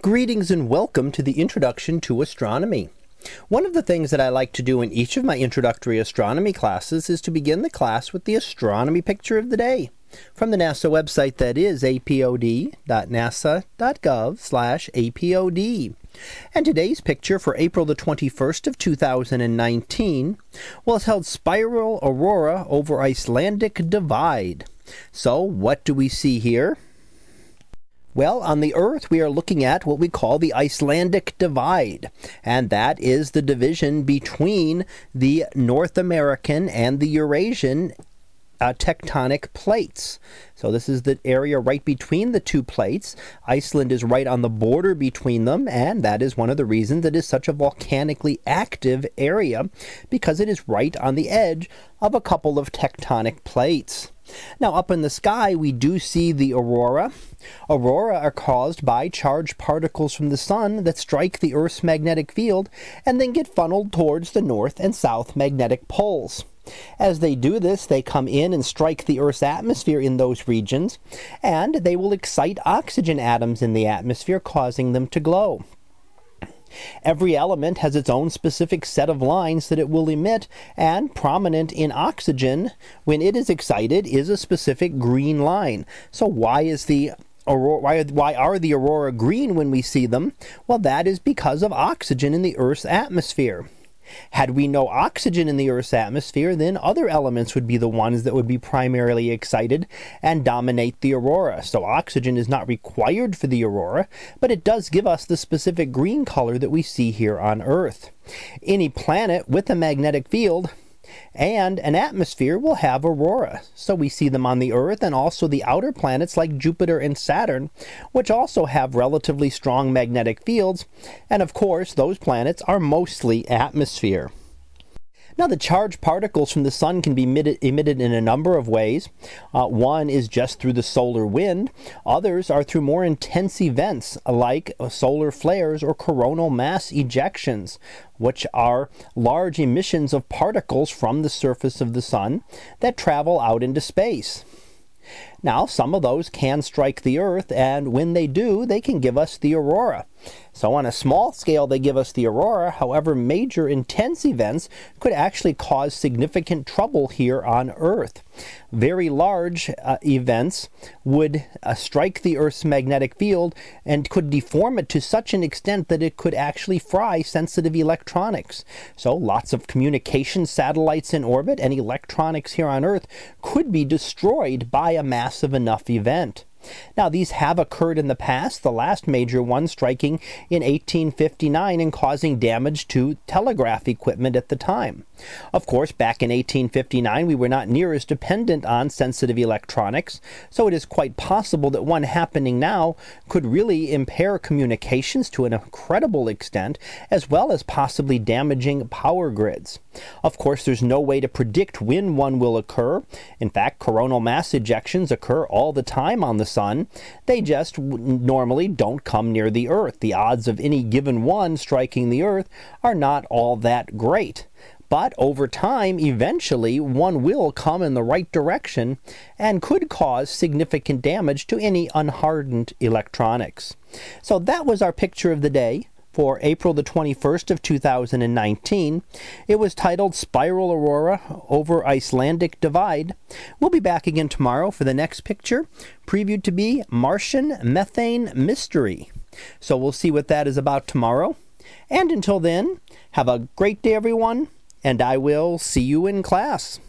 Greetings and welcome to the Introduction to Astronomy. One of the things that I like to do in each of my introductory astronomy classes is to begin the class with the astronomy picture of the day from the NASA website that is apod.nasa.gov/apod. And today's picture for April the 21st of 2019 was held spiral aurora over Icelandic divide. So, what do we see here? Well, on the Earth, we are looking at what we call the Icelandic Divide, and that is the division between the North American and the Eurasian uh, tectonic plates. So, this is the area right between the two plates. Iceland is right on the border between them, and that is one of the reasons it is such a volcanically active area because it is right on the edge of a couple of tectonic plates. Now, up in the sky, we do see the aurora. Aurora are caused by charged particles from the sun that strike the Earth's magnetic field and then get funneled towards the north and south magnetic poles. As they do this, they come in and strike the Earth's atmosphere in those regions, and they will excite oxygen atoms in the atmosphere, causing them to glow. Every element has its own specific set of lines that it will emit, and prominent in oxygen when it is excited is a specific green line. So, why is the why, why are the aurora green when we see them? Well, that is because of oxygen in the Earth's atmosphere. Had we no oxygen in the Earth's atmosphere, then other elements would be the ones that would be primarily excited and dominate the aurora. So oxygen is not required for the aurora, but it does give us the specific green color that we see here on Earth. Any planet with a magnetic field and an atmosphere will have aurora. So we see them on the Earth and also the outer planets like Jupiter and Saturn, which also have relatively strong magnetic fields. And of course, those planets are mostly atmosphere. Now, the charged particles from the sun can be emitted, emitted in a number of ways. Uh, one is just through the solar wind, others are through more intense events like uh, solar flares or coronal mass ejections, which are large emissions of particles from the surface of the sun that travel out into space. Now, some of those can strike the Earth, and when they do, they can give us the aurora. So, on a small scale, they give us the aurora. However, major intense events could actually cause significant trouble here on Earth. Very large uh, events would uh, strike the Earth's magnetic field and could deform it to such an extent that it could actually fry sensitive electronics. So, lots of communication satellites in orbit and electronics here on Earth could be destroyed by a massive enough event. Now, these have occurred in the past, the last major one striking in 1859 and causing damage to telegraph equipment at the time. Of course, back in 1859, we were not near as dependent on sensitive electronics, so it is quite possible that one happening now could really impair communications to an incredible extent, as well as possibly damaging power grids. Of course, there's no way to predict when one will occur. In fact, coronal mass ejections occur all the time on the sun. They just normally don't come near the Earth. The odds of any given one striking the Earth are not all that great. But over time, eventually, one will come in the right direction and could cause significant damage to any unhardened electronics. So that was our picture of the day for April the 21st of 2019. It was titled Spiral Aurora over Icelandic Divide. We'll be back again tomorrow for the next picture, previewed to be Martian Methane Mystery. So we'll see what that is about tomorrow. And until then, have a great day, everyone and I will see you in class.